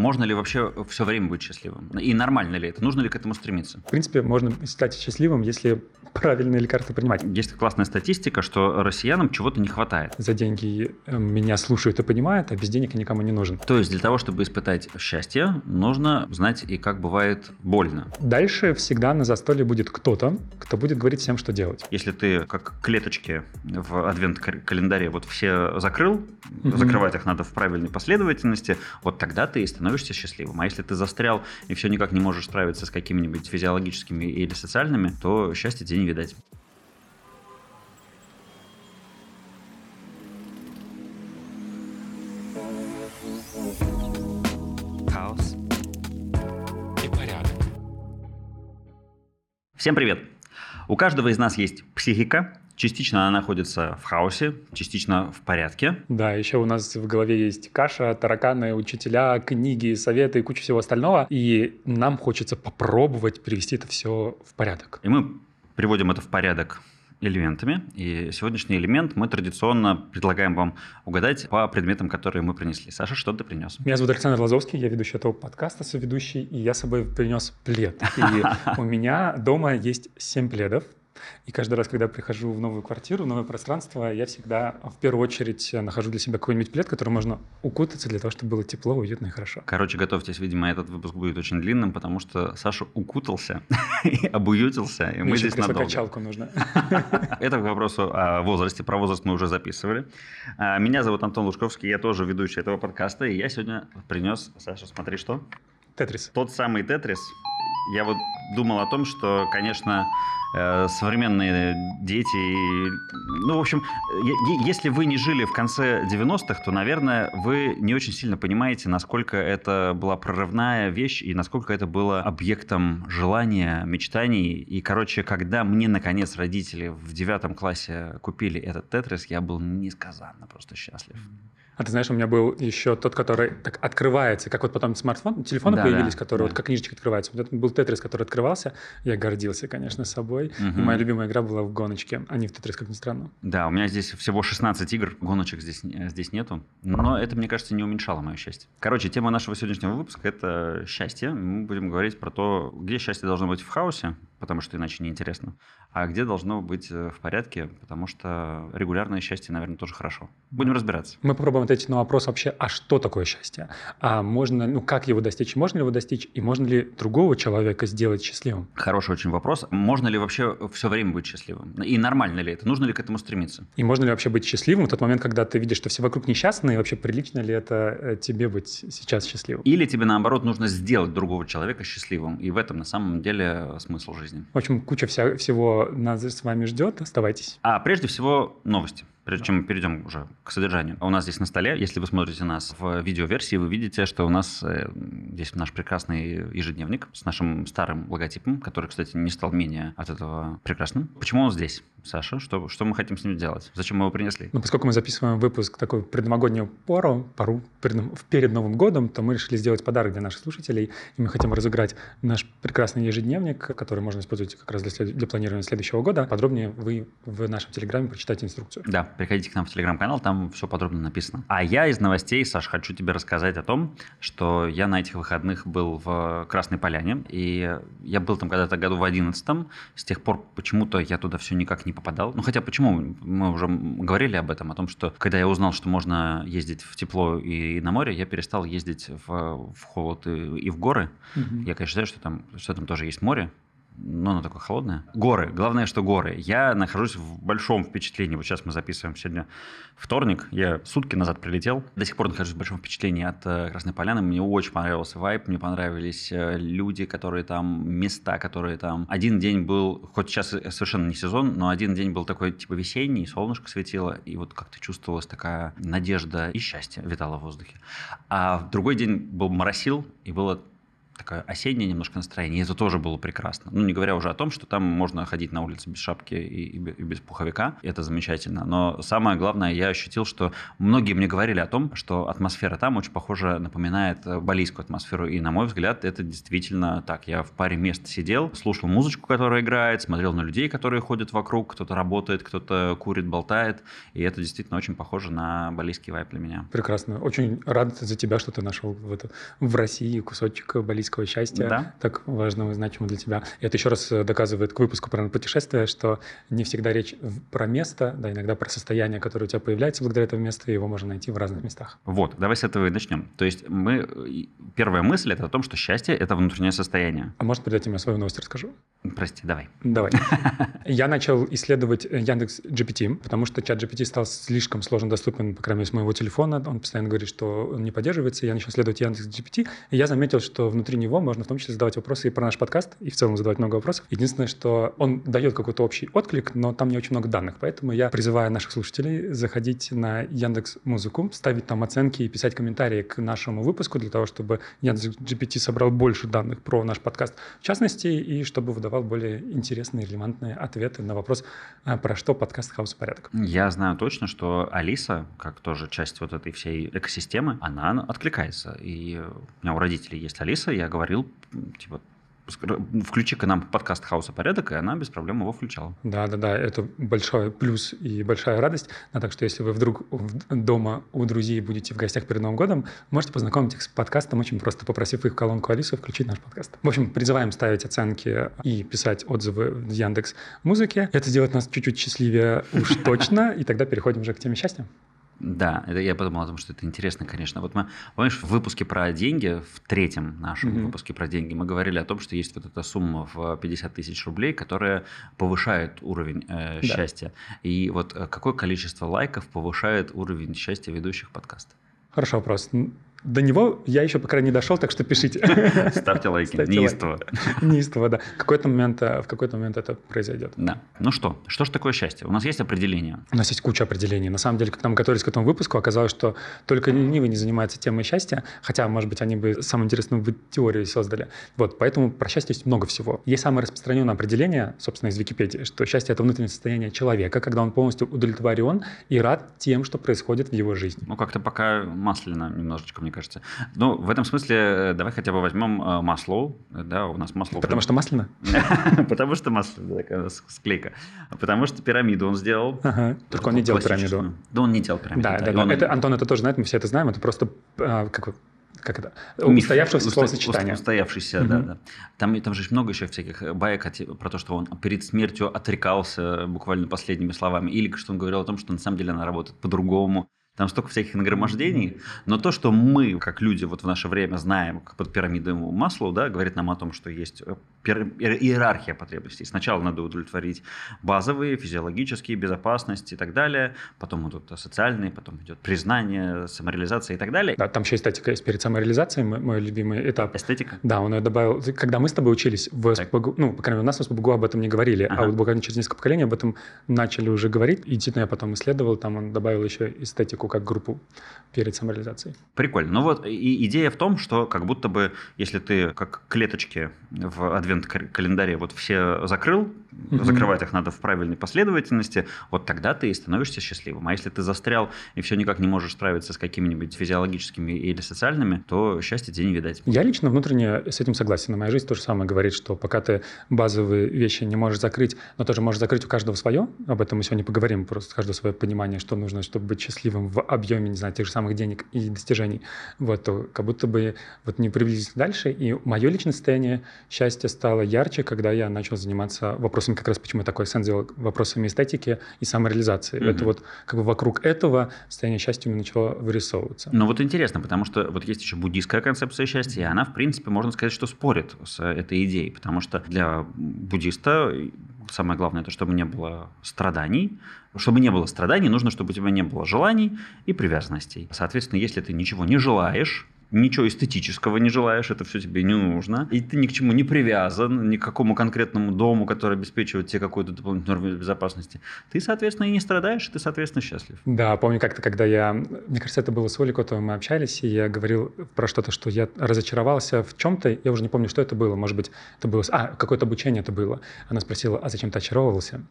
можно ли вообще все время быть счастливым? И нормально ли это? Нужно ли к этому стремиться? В принципе, можно стать счастливым, если правильные лекарства принимать. Есть классная статистика, что россиянам чего-то не хватает. За деньги э, меня слушают и понимают, а без денег я никому не нужен. То есть для того, чтобы испытать счастье, нужно знать и как бывает больно. Дальше всегда на застолье будет кто-то, кто будет говорить всем, что делать. Если ты как клеточки в адвент-календаре вот все закрыл, угу. закрывать их надо в правильной последовательности, вот тогда ты и становишься счастливым. А если ты застрял и все никак не можешь справиться с какими-нибудь физиологическими или социальными, то счастье тебе не видать. Хаос и порядок. Всем привет! У каждого из нас есть психика, Частично она находится в хаосе, частично в порядке. Да, еще у нас в голове есть каша, тараканы, учителя, книги, советы и куча всего остального. И нам хочется попробовать привести это все в порядок. И мы приводим это в порядок элементами. И сегодняшний элемент мы традиционно предлагаем вам угадать по предметам, которые мы принесли. Саша, что ты принес? Меня зовут Александр Лазовский, я ведущий этого подкаста, соведущий, и я с собой принес плед. И у меня дома есть семь пледов, и каждый раз, когда я прихожу в новую квартиру, в новое пространство, я всегда в первую очередь нахожу для себя какой-нибудь плед, который можно укутаться для того, чтобы было тепло, уютно и хорошо. Короче, готовьтесь, видимо, этот выпуск будет очень длинным, потому что Саша укутался и обуютился, и мы здесь надолго. качалку нужно. Это к вопросу о возрасте. Про возраст мы уже записывали. А, меня зовут Антон Лужковский, я тоже ведущий этого подкаста, и я сегодня принес, Саша, смотри, что? Тетрис. Тот самый Тетрис. Я вот думал о том, что, конечно, Э, современные дети. Ну, в общем, если вы не жили в конце 90-х, то, наверное, вы не очень сильно понимаете, насколько это была прорывная вещь и насколько это было объектом желания, мечтаний. И, короче, когда мне, наконец, родители в девятом классе купили этот тетрис, я был несказанно просто счастлив. А ты знаешь, у меня был еще тот, который так открывается, как вот потом смартфон, телефоны да, появились, да, которые да. вот как книжечка открывается. Вот это был Тетрис, который открывался. Я гордился, конечно, собой. Угу. И моя любимая игра была в гоночке, а не в Тетрис, как ни странно. Да, у меня здесь всего 16 игр, гоночек здесь, здесь нету. Но это, мне кажется, не уменьшало мое счастье. Короче, тема нашего сегодняшнего выпуска – это счастье. Мы будем говорить про то, где счастье должно быть в хаосе, потому что иначе неинтересно, а где должно быть э, в порядке, потому что регулярное счастье, наверное, тоже хорошо. Будем разбираться. Мы попробуем ответить на вопрос вообще, а что такое счастье? А можно, ну, как его достичь? Можно ли его достичь? И можно ли другого человека сделать счастливым? Хороший очень вопрос. Можно ли вообще все время быть счастливым? И нормально ли это? Нужно ли к этому стремиться? И можно ли вообще быть счастливым в тот момент, когда ты видишь, что все вокруг несчастные, и вообще прилично ли это э, тебе быть сейчас счастливым? Или тебе, наоборот, нужно сделать другого человека счастливым, и в этом на самом деле смысл жизни жизни. В общем, куча вся, всего нас с вами ждет. Оставайтесь. А прежде всего новости прежде чем мы перейдем уже к содержанию. У нас здесь на столе, если вы смотрите нас в видеоверсии, вы видите, что у нас э, здесь наш прекрасный ежедневник с нашим старым логотипом, который, кстати, не стал менее от этого прекрасным. Почему он здесь, Саша? Что, что мы хотим с ним делать? Зачем мы его принесли? Ну, поскольку мы записываем выпуск такой предновогоднюю пору, пару перед, перед Новым годом, то мы решили сделать подарок для наших слушателей, и мы хотим разыграть наш прекрасный ежедневник, который можно использовать как раз для, для планирования следующего года. Подробнее вы в нашем телеграме прочитайте инструкцию. Да, приходите к нам в телеграм-канал, там все подробно написано. А я из новостей, Саш, хочу тебе рассказать о том, что я на этих выходных был в Красной Поляне, и я был там когда-то году в одиннадцатом, с тех пор почему-то я туда все никак не попадал. Ну, хотя почему? Мы уже говорили об этом, о том, что когда я узнал, что можно ездить в тепло и на море, я перестал ездить в, в холод и, и в горы. Угу. Я, конечно, считаю, что там, что там тоже есть море, но оно такое холодное. Горы. Главное, что горы. Я нахожусь в большом впечатлении. Вот сейчас мы записываем сегодня вторник. Я сутки назад прилетел. До сих пор нахожусь в большом впечатлении от э, Красной Поляны. Мне очень понравился вайп. Мне понравились э, люди, которые там, места, которые там. Один день был, хоть сейчас совершенно не сезон, но один день был такой типа весенний, солнышко светило, и вот как-то чувствовалась такая надежда и счастье витало в воздухе. А другой день был моросил, и было такое осеннее немножко настроение, и это тоже было прекрасно. Ну, не говоря уже о том, что там можно ходить на улице без шапки и, и без пуховика, это замечательно. Но самое главное, я ощутил, что многие мне говорили о том, что атмосфера там очень похоже напоминает э, балийскую атмосферу, и, на мой взгляд, это действительно так. Я в паре мест сидел, слушал музычку, которая играет, смотрел на людей, которые ходят вокруг, кто-то работает, кто-то курит, болтает, и это действительно очень похоже на балийский вайп для меня. Прекрасно. Очень рад за тебя, что ты нашел в, это, в России кусочек балийского счастья, да? так важного и значимого для тебя. И это еще раз э, доказывает к выпуску про путешествия, что не всегда речь про место, да, иногда про состояние, которое у тебя появляется благодаря этому месту, и его можно найти в разных местах. Вот, давай с этого и начнем. То есть мы... Первая мысль — это о том, что счастье — это внутреннее состояние. А может, перед этим я свою новость расскажу? Прости, давай. Давай. Я начал исследовать Яндекс GPT, потому что чат GPT стал слишком сложно доступен, по крайней мере, с моего телефона. Он постоянно говорит, что он не поддерживается. Я начал исследовать Яндекс GPT, и я заметил, что внутри него можно в том числе задавать вопросы и про наш подкаст, и в целом задавать много вопросов. Единственное, что он дает какой-то общий отклик, но там не очень много данных. Поэтому я призываю наших слушателей заходить на Яндекс Музыку, ставить там оценки и писать комментарии к нашему выпуску для того, чтобы Яндекс GPT собрал больше данных про наш подкаст в частности, и чтобы выдавал более интересные, релевантные ответы на вопрос, а, про что подкаст «Хаос порядок». Я знаю точно, что Алиса, как тоже часть вот этой всей экосистемы, она откликается. И у меня у родителей есть Алиса, я говорил, типа, включи-ка нам подкаст «Хаоса порядок», и она без проблем его включала. Да-да-да, это большой плюс и большая радость. А так что если вы вдруг дома у друзей будете в гостях перед Новым годом, можете познакомить их с подкастом, очень просто попросив их колонку Алису включить наш подкаст. В общем, призываем ставить оценки и писать отзывы в Яндекс Музыке. Это сделает нас чуть-чуть счастливее уж точно, и тогда переходим уже к теме счастья. Да, это я подумал о том, что это интересно, конечно. Вот мы, помнишь, в выпуске про деньги, в третьем нашем mm-hmm. выпуске про деньги, мы говорили о том, что есть вот эта сумма в 50 тысяч рублей, которая повышает уровень э, да. счастья. И вот э, какое количество лайков повышает уровень счастья ведущих подкаста? Хороший вопрос. До него я еще пока не дошел, так что пишите. Ставьте лайки. Ставьте Неистово. Лайки. Неистово, да. В какой-то момент, э, в какой-то момент это произойдет. Да. Ну что, что же такое счастье? У нас есть определение? У нас есть куча определений. На самом деле, когда мы готовились к этому выпуску, оказалось, что только ленивый не занимается темой счастья, хотя, может быть, они бы самую интересную теорию создали. Вот, поэтому про счастье есть много всего. Есть самое распространенное определение, собственно, из Википедии, что счастье – это внутреннее состояние человека, когда он полностью удовлетворен и рад тем, что происходит в его жизни. Ну, как-то пока масляно немножечко, мне кажется. Ну, в этом смысле э, давай хотя бы возьмем э, масло. Да, у нас масло. Потому что масляно? Потому что масляно, такая склейка. Потому что пирамиду он сделал. Только он не делал пирамиду. Да, он не делал пирамиду. Да, да, Антон это тоже знает, мы все это знаем. Это просто а, как как это? Устоявшееся Уста, словосочетание. Устоявшийся, угу. да, да. Там, там же много еще всяких баек про то, что он перед смертью отрекался буквально последними словами, или что он говорил о том, что на самом деле она работает по-другому. Там столько всяких нагромождений. Но то, что мы, как люди, вот в наше время знаем как под пирамидой масла, да, говорит нам о том, что есть э, иерархия потребностей. Сначала надо удовлетворить базовые, физиологические, безопасность и так далее. Потом идут социальные, потом идет признание, самореализация и так далее. Да, там еще эстетика есть перед самореализацией, мой, мой любимый этап. Эстетика? Да, он ее добавил. Когда мы с тобой учились в СПБГУ, ну, по крайней мере, у нас в СПБГУ об этом не говорили, а ага. а вот буквально через несколько поколений об этом начали уже говорить. И действительно я потом исследовал, там он добавил еще эстетику как группу перед самореализацией. Прикольно. Ну вот и идея в том, что как будто бы, если ты как клеточки в адвент-календаре вот все закрыл, угу. закрывать их надо в правильной последовательности, вот тогда ты и становишься счастливым. А если ты застрял и все никак не можешь справиться с какими-нибудь физиологическими или социальными, то счастья тебе не видать. Я лично внутренне с этим согласен. Моя жизнь то же самое говорит, что пока ты базовые вещи не можешь закрыть, но тоже можешь закрыть у каждого свое, об этом мы сегодня поговорим, просто каждое свое понимание, что нужно, чтобы быть счастливым в объеме, не знаю, тех же самых денег и достижений, вот, то как будто бы вот не приблизились дальше. И мое личное состояние счастья стало ярче, когда я начал заниматься вопросами, как раз почему я такой акцент сделал, вопросами эстетики и самореализации. Mm-hmm. Это вот как бы вокруг этого состояние счастья у меня начало вырисовываться. Ну вот интересно, потому что вот есть еще буддийская концепция счастья, и она, в принципе, можно сказать, что спорит с этой идеей, потому что для буддиста самое главное, это чтобы не было страданий. Чтобы не было страданий, нужно, чтобы у тебя не было желаний и привязанностей. Соответственно, если ты ничего не желаешь, ничего эстетического не желаешь, это все тебе не нужно, и ты ни к чему не привязан, ни к какому конкретному дому, который обеспечивает тебе какую-то дополнительную норму безопасности, ты, соответственно, и не страдаешь, и ты, соответственно, счастлив. Да, помню как-то, когда я, мне кажется, это было с Олей Котовой, мы общались, и я говорил про что-то, что я разочаровался в чем-то, я уже не помню, что это было, может быть, это было, а, какое-то обучение это было. Она спросила, а зачем ты очаровывался?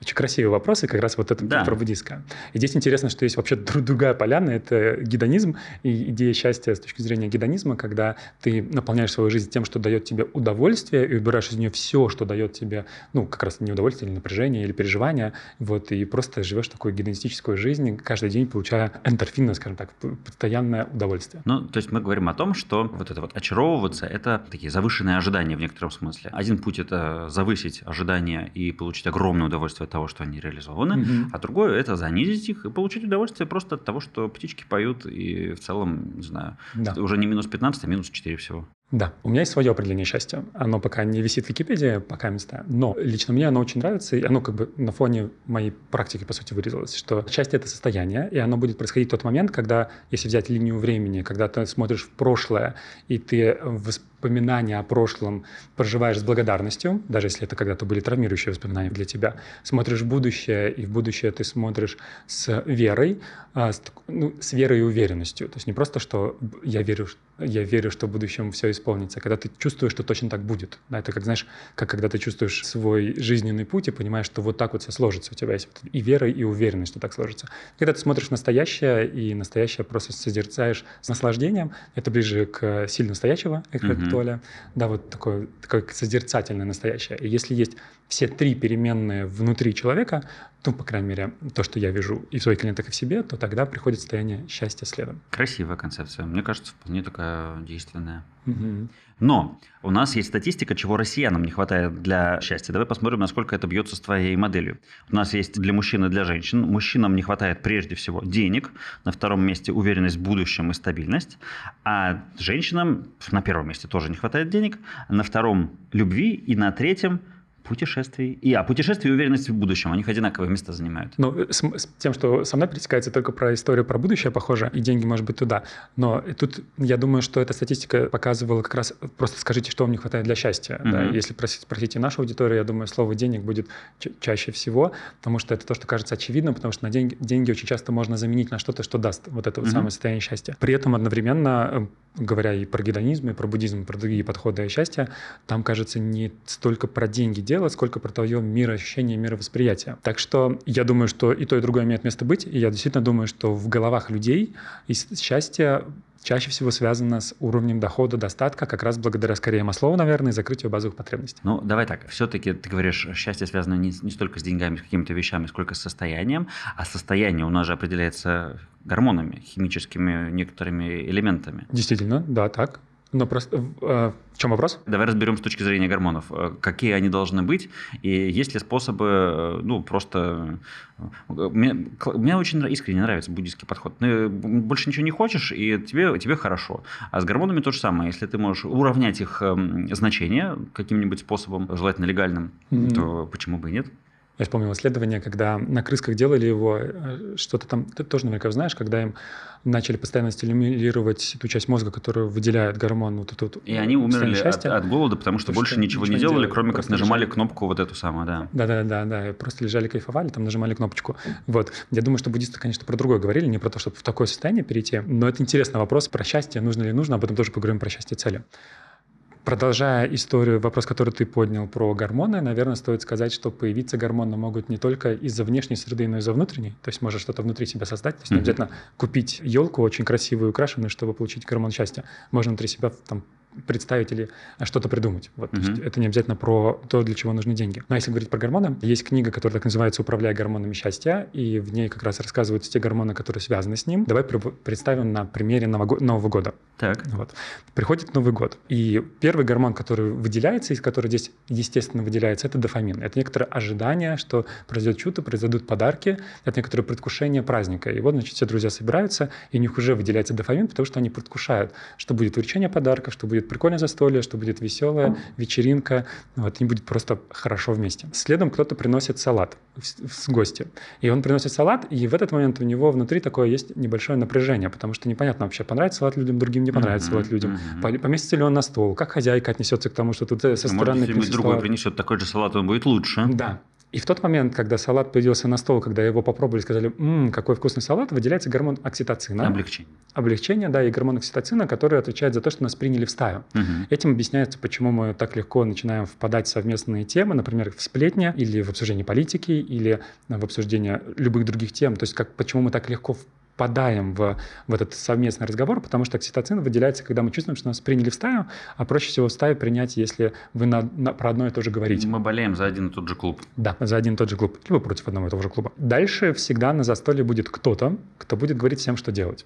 Очень красивый вопрос, и как раз вот это да. про буддийское. И здесь интересно, что есть вообще другая поляна, это гедонизм и идея счастья с точки зрения гедонизма, когда ты наполняешь свою жизнь тем, что дает тебе удовольствие, и убираешь из нее все, что дает тебе, ну, как раз не удовольствие, или напряжение, или переживание, вот, и просто живешь такую гедонистическую жизнь, каждый день получая эндорфинное, скажем так, постоянное удовольствие. Ну, то есть мы говорим о том, что вот это вот очаровываться – это такие завышенные ожидания в некотором смысле. Один путь – это завысить ожидания и получить огромное удовольствие от того, что они реализованы, mm-hmm. а другое – это занизить их и получить удовольствие просто от того, что птички поют и в целом, не знаю, да. Уже не минус 15, а минус 4 всего. Да, у меня есть свое определение счастья. Оно пока не висит в Википедии, пока места, но лично мне оно очень нравится, и оно как бы на фоне моей практики, по сути, вырезалось, что счастье — это состояние, и оно будет происходить в тот момент, когда, если взять линию времени, когда ты смотришь в прошлое, и ты воспоминания о прошлом проживаешь с благодарностью, даже если это когда-то были травмирующие воспоминания для тебя, смотришь в будущее, и в будущее ты смотришь с верой, а, с, ну, с верой и уверенностью. То есть не просто, что я верю, я верю, что в будущем все исполнится, когда ты чувствуешь, что точно так будет. Да, это как, знаешь, как когда ты чувствуешь свой жизненный путь и понимаешь, что вот так вот все сложится. У тебя есть и вера, и уверенность, что так сложится. Когда ты смотришь настоящее, и настоящее просто созерцаешь с наслаждением, это ближе к силе настоящего, mm-hmm. Толя. Да, вот такое, такое созерцательное настоящее. И если есть все три переменные внутри человека, ну, по крайней мере, то, что я вижу и в своих клиентах, и в себе, то тогда приходит состояние счастья следом. Красивая концепция. Мне кажется, вполне такая действенная. Угу. Но у нас есть статистика, чего россиянам не хватает для счастья. Давай посмотрим, насколько это бьется с твоей моделью. У нас есть для мужчин и для женщин. Мужчинам не хватает прежде всего денег, на втором месте уверенность в будущем и стабильность, а женщинам на первом месте тоже не хватает денег, на втором любви и на третьем путешествий. И, а путешествия и уверенность в будущем, они одинаковые места занимают. Ну, с, с тем, что со мной пересекается только про историю про будущее, похоже, и деньги, может быть, туда. Но тут я думаю, что эта статистика показывала как раз, просто скажите, что вам не хватает для счастья. Mm-hmm. Да? Если просить, спросите нашу аудиторию, я думаю, слово «денег» будет ча- чаще всего, потому что это то, что кажется очевидным, потому что на деньги, деньги очень часто можно заменить на что-то, что даст вот это mm-hmm. вот самое состояние счастья. При этом одновременно, э, говоря и про гедонизм, и про буддизм, и про другие подходы счастья, там, кажется, не столько про деньги дело, сколько про твое мироощущение, мировосприятие. Так что я думаю, что и то, и другое имеет место быть, и я действительно думаю, что в головах людей счастье чаще всего связано с уровнем дохода, достатка, как раз благодаря скорее Маслову, наверное, и закрытию базовых потребностей. Ну, давай так. Все-таки ты говоришь, счастье связано не, не столько с деньгами, с какими-то вещами, сколько с состоянием. А состояние у нас же определяется гормонами, химическими некоторыми элементами. Действительно, да, так. Но просто э, в чем вопрос? Давай разберем с точки зрения гормонов. Э, какие они должны быть? И есть ли способы, э, ну, просто... Мне, мне очень искренне нравится буддийский подход. Ты больше ничего не хочешь, и тебе, тебе хорошо. А с гормонами то же самое. Если ты можешь уравнять их эм, значение каким-нибудь способом, желательно легальным, mm-hmm. то почему бы и нет? Я вспомнил исследование, когда на крысках делали его, что-то там, ты тоже наверняка знаешь, когда им начали постоянно стимулировать ту часть мозга, которая выделяет гормон вот этот И они умерли от, от голода, потому что потому больше что ничего, ничего не делали, делали кроме как нажимали лежали. кнопку вот эту самую, да. Да-да-да, да, просто лежали, кайфовали, там нажимали кнопочку. Вот. Я думаю, что буддисты, конечно, про другое говорили, не про то, чтобы в такое состояние перейти, но это интересный вопрос про счастье, нужно ли нужно, об этом тоже поговорим про счастье цели. Продолжая историю, вопрос, который ты поднял про гормоны, наверное, стоит сказать, что появиться гормоны могут не только из-за внешней среды, но и из-за внутренней. То есть можно что-то внутри себя создать. То есть mm-hmm. не обязательно купить елку очень красивую, украшенную, чтобы получить гормон счастья. Можно внутри себя там представить или что-то придумать. Вот, mm-hmm. это не обязательно про то, для чего нужны деньги. Но если говорить про гормоны, есть книга, которая так называется «Управляя гормонами счастья», и в ней как раз рассказываются те гормоны, которые связаны с ним. Давай представим на примере Нового года. Так. Вот. Приходит Новый год, и первый гормон, который выделяется, из которого здесь естественно выделяется, это дофамин. Это некоторое ожидание, что произойдет чудо, произойдут подарки, это некоторое предвкушение праздника. И вот, значит, все друзья собираются, и у них уже выделяется дофамин, потому что они предвкушают, что будет вручение подарков, что будет будет прикольное застолье, что будет веселая вечеринка, вот, им будет просто хорошо вместе. Следом кто-то приносит салат с гости. И он приносит салат, и в этот момент у него внутри такое есть небольшое напряжение, потому что непонятно вообще, понравится салат людям, другим не понравится mm-hmm, салат людям. Mm-hmm. Поместится ли он на стол, как хозяйка отнесется к тому, что тут э, со ну, стороны... Может, если другой принесет такой же салат, он будет лучше. Да. И в тот момент, когда салат появился на стол, когда его попробовали, сказали, «Ммм, какой вкусный салат», выделяется гормон окситоцина. Облегчение. Облегчение, да, и гормон окситоцина, который отвечает за то, что нас приняли в стаю. Угу. Этим объясняется, почему мы так легко начинаем впадать в совместные темы, например, в сплетни или в обсуждение политики, или в обсуждение любых других тем. То есть как, почему мы так легко впадаем в, в этот совместный разговор, потому что окситоцин выделяется, когда мы чувствуем, что нас приняли в стаю, а проще всего в стаю принять, если вы на, на, про одно и то же говорите. Мы болеем за один и тот же клуб. Да, за один и тот же клуб, либо против одного и того же клуба. Дальше всегда на застолье будет кто-то, кто будет говорить всем, что делать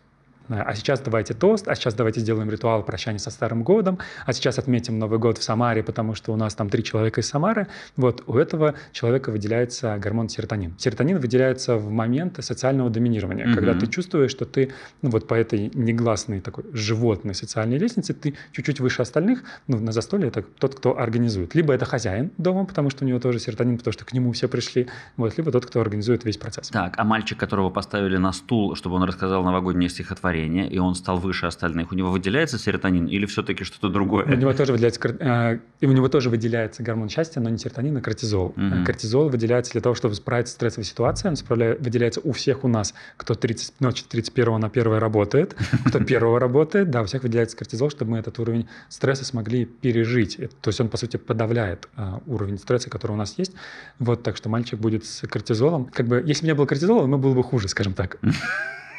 а сейчас давайте тост, а сейчас давайте сделаем ритуал прощания со Старым годом, а сейчас отметим Новый год в Самаре, потому что у нас там три человека из Самары. Вот у этого человека выделяется гормон серотонин. Серотонин выделяется в момент социального доминирования, mm-hmm. когда ты чувствуешь, что ты ну, вот по этой негласной такой животной социальной лестнице, ты чуть-чуть выше остальных, ну, на застолье это тот, кто организует. Либо это хозяин дома, потому что у него тоже серотонин, потому что к нему все пришли, вот, либо тот, кто организует весь процесс. Так, а мальчик, которого поставили на стул, чтобы он рассказал новогоднее стихотворение, старения, и он стал выше остальных, у него выделяется серотонин или все-таки что-то другое? У него тоже выделяется, э, у него тоже выделяется гормон счастья, но не серотонин, а кортизол. Угу. Кортизол выделяется для того, чтобы справиться с стрессовой ситуацией, он выделяется у всех у нас, кто 30, ночи 31 на 1 работает, кто 1 работает, да, у всех выделяется кортизол, чтобы мы этот уровень стресса смогли пережить. То есть он, по сути, подавляет э, уровень стресса, который у нас есть. Вот, так что мальчик будет с кортизолом. Как бы, если бы не было кортизола, мы было бы хуже, скажем так.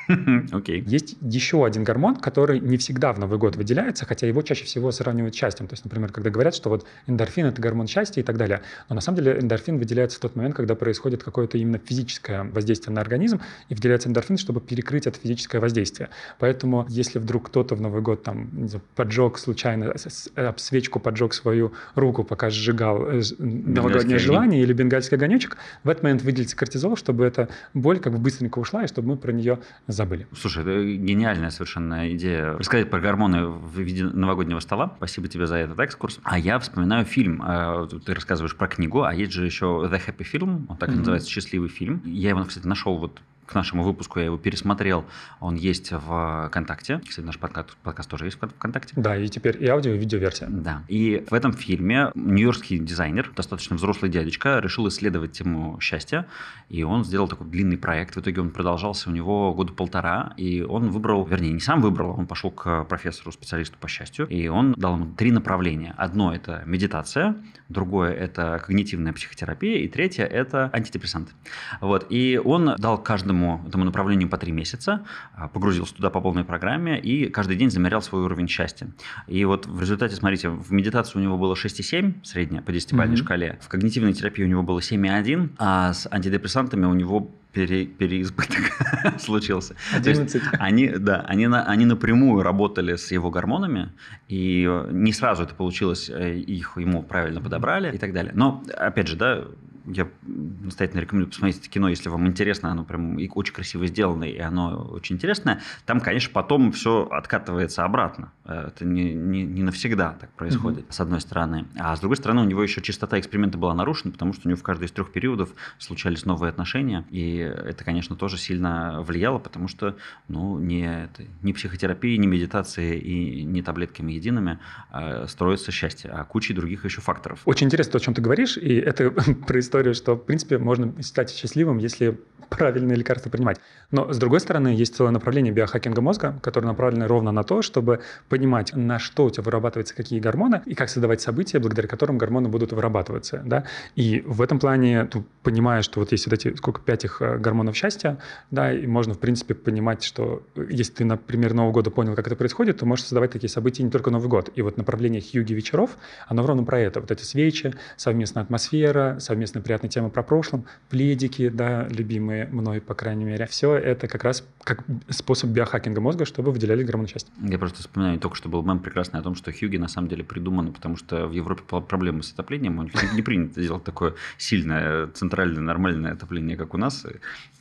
Окей. Okay. Есть еще один гормон, который не всегда в Новый год выделяется, хотя его чаще всего сравнивают с счастьем. То есть, например, когда говорят, что вот эндорфин – это гормон счастья и так далее. Но на самом деле эндорфин выделяется в тот момент, когда происходит какое-то именно физическое воздействие на организм, и выделяется эндорфин, чтобы перекрыть это физическое воздействие. Поэтому, если вдруг кто-то в Новый год там поджег случайно, об свечку поджег свою руку, пока сжигал э, новогоднее желание или бенгальский огонечек, в этот момент выделится кортизол, чтобы эта боль как бы быстренько ушла, и чтобы мы про нее забыли. Слушай, это гениальная совершенно идея. Рассказать про гормоны в виде новогоднего стола. Спасибо тебе за этот экскурс. А я вспоминаю фильм. А, ты рассказываешь про книгу, а есть же еще The Happy Film, он так mm-hmm. называется, «Счастливый фильм». Я его, кстати, нашел вот к нашему выпуску, я его пересмотрел, он есть в ВКонтакте. Кстати, наш подкаст, подкаст тоже есть в ВКонтакте. Да, и теперь и аудио, и видеоверсия. Да. И в этом фильме нью-йоркский дизайнер, достаточно взрослый дядечка, решил исследовать тему счастья, и он сделал такой длинный проект. В итоге он продолжался у него года полтора, и он выбрал, вернее, не сам выбрал, он пошел к профессору, специалисту по счастью, и он дал ему три направления. Одно – это медитация, другое – это когнитивная психотерапия, и третье – это антидепрессанты. Вот. И он дал каждому каждому этому направлению по три месяца, а, погрузился туда по полной программе и каждый день замерял свой уровень счастья. И вот в результате, смотрите, в медитации у него было 6,7 средняя по 10-бальной mm-hmm. шкале, в когнитивной терапии у него было 7,1, а с антидепрессантами у него пере, переизбыток случился. 11. есть они, да, они, на, они напрямую работали с его гормонами, и не сразу это получилось, э, их ему правильно подобрали и так далее. Но, опять же, да, я настоятельно рекомендую посмотреть это кино, если вам интересно, оно прям очень красиво сделано, и оно очень интересное. Там, конечно, потом все откатывается обратно. Это не, не, не навсегда так происходит, mm-hmm. с одной стороны. А с другой стороны, у него еще чистота эксперимента была нарушена, потому что у него в каждый из трех периодов случались новые отношения, и это, конечно, тоже сильно влияло, потому что ну, не, не психотерапия, не медитация и не таблетками едиными а строится счастье, а кучей других еще факторов. Очень интересно то, о чем ты говоришь, и это про историю что, в принципе, можно стать счастливым, если правильные лекарства принимать. Но, с другой стороны, есть целое направление биохакинга мозга, которое направлено ровно на то, чтобы понимать, на что у тебя вырабатываются какие гормоны, и как создавать события, благодаря которым гормоны будут вырабатываться. Да? И в этом плане, ты понимаешь, что вот есть вот эти, сколько, пять их э, гормонов счастья, да, и можно, в принципе, понимать, что э, если ты, например, Нового года понял, как это происходит, то можешь создавать такие события не только Новый год. И вот направление Хьюги вечеров, оно ровно про это. Вот эти свечи, совместная атмосфера, совместное приятные темы про прошлом, пледики, да, любимые мной, по крайней мере. Все это как раз как способ биохакинга мозга, чтобы выделяли гормоны счастья. Я просто вспоминаю, только что был мем прекрасный о том, что Хьюги на самом деле придуманы, потому что в Европе проблемы с отоплением, не принято делать такое сильное, центральное, нормальное отопление, как у нас.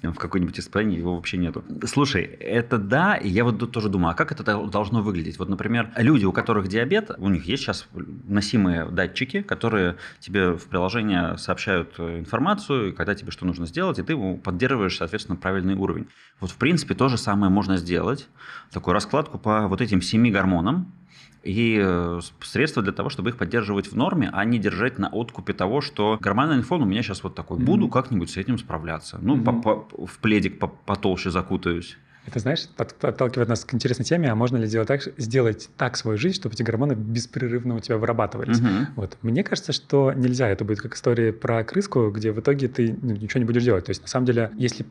В какой-нибудь Испании его вообще нету. Слушай, это да, и я вот тоже думаю, а как это должно выглядеть? Вот, например, люди, у которых диабет, у них есть сейчас носимые датчики, которые тебе в приложение сообщают э, информацию, когда тебе что нужно сделать, и ты поддерживаешь, соответственно, правильный уровень. Вот, в принципе, то же самое можно сделать, такую раскладку по вот этим семи гормонам, и э, средства для того, чтобы их поддерживать в норме, а не держать на откупе того, что гормональный фон у меня сейчас вот такой, буду как-нибудь с этим справляться. Ну, mm-hmm. в пледик потолще закутаюсь. Это, знаешь, подталкивает нас к интересной теме, а можно ли сделать так, сделать так свою жизнь, чтобы эти гормоны беспрерывно у тебя вырабатывались. Угу. Вот. Мне кажется, что нельзя. Это будет как история про крыску, где в итоге ты ну, ничего не будешь делать. То есть, на самом деле, если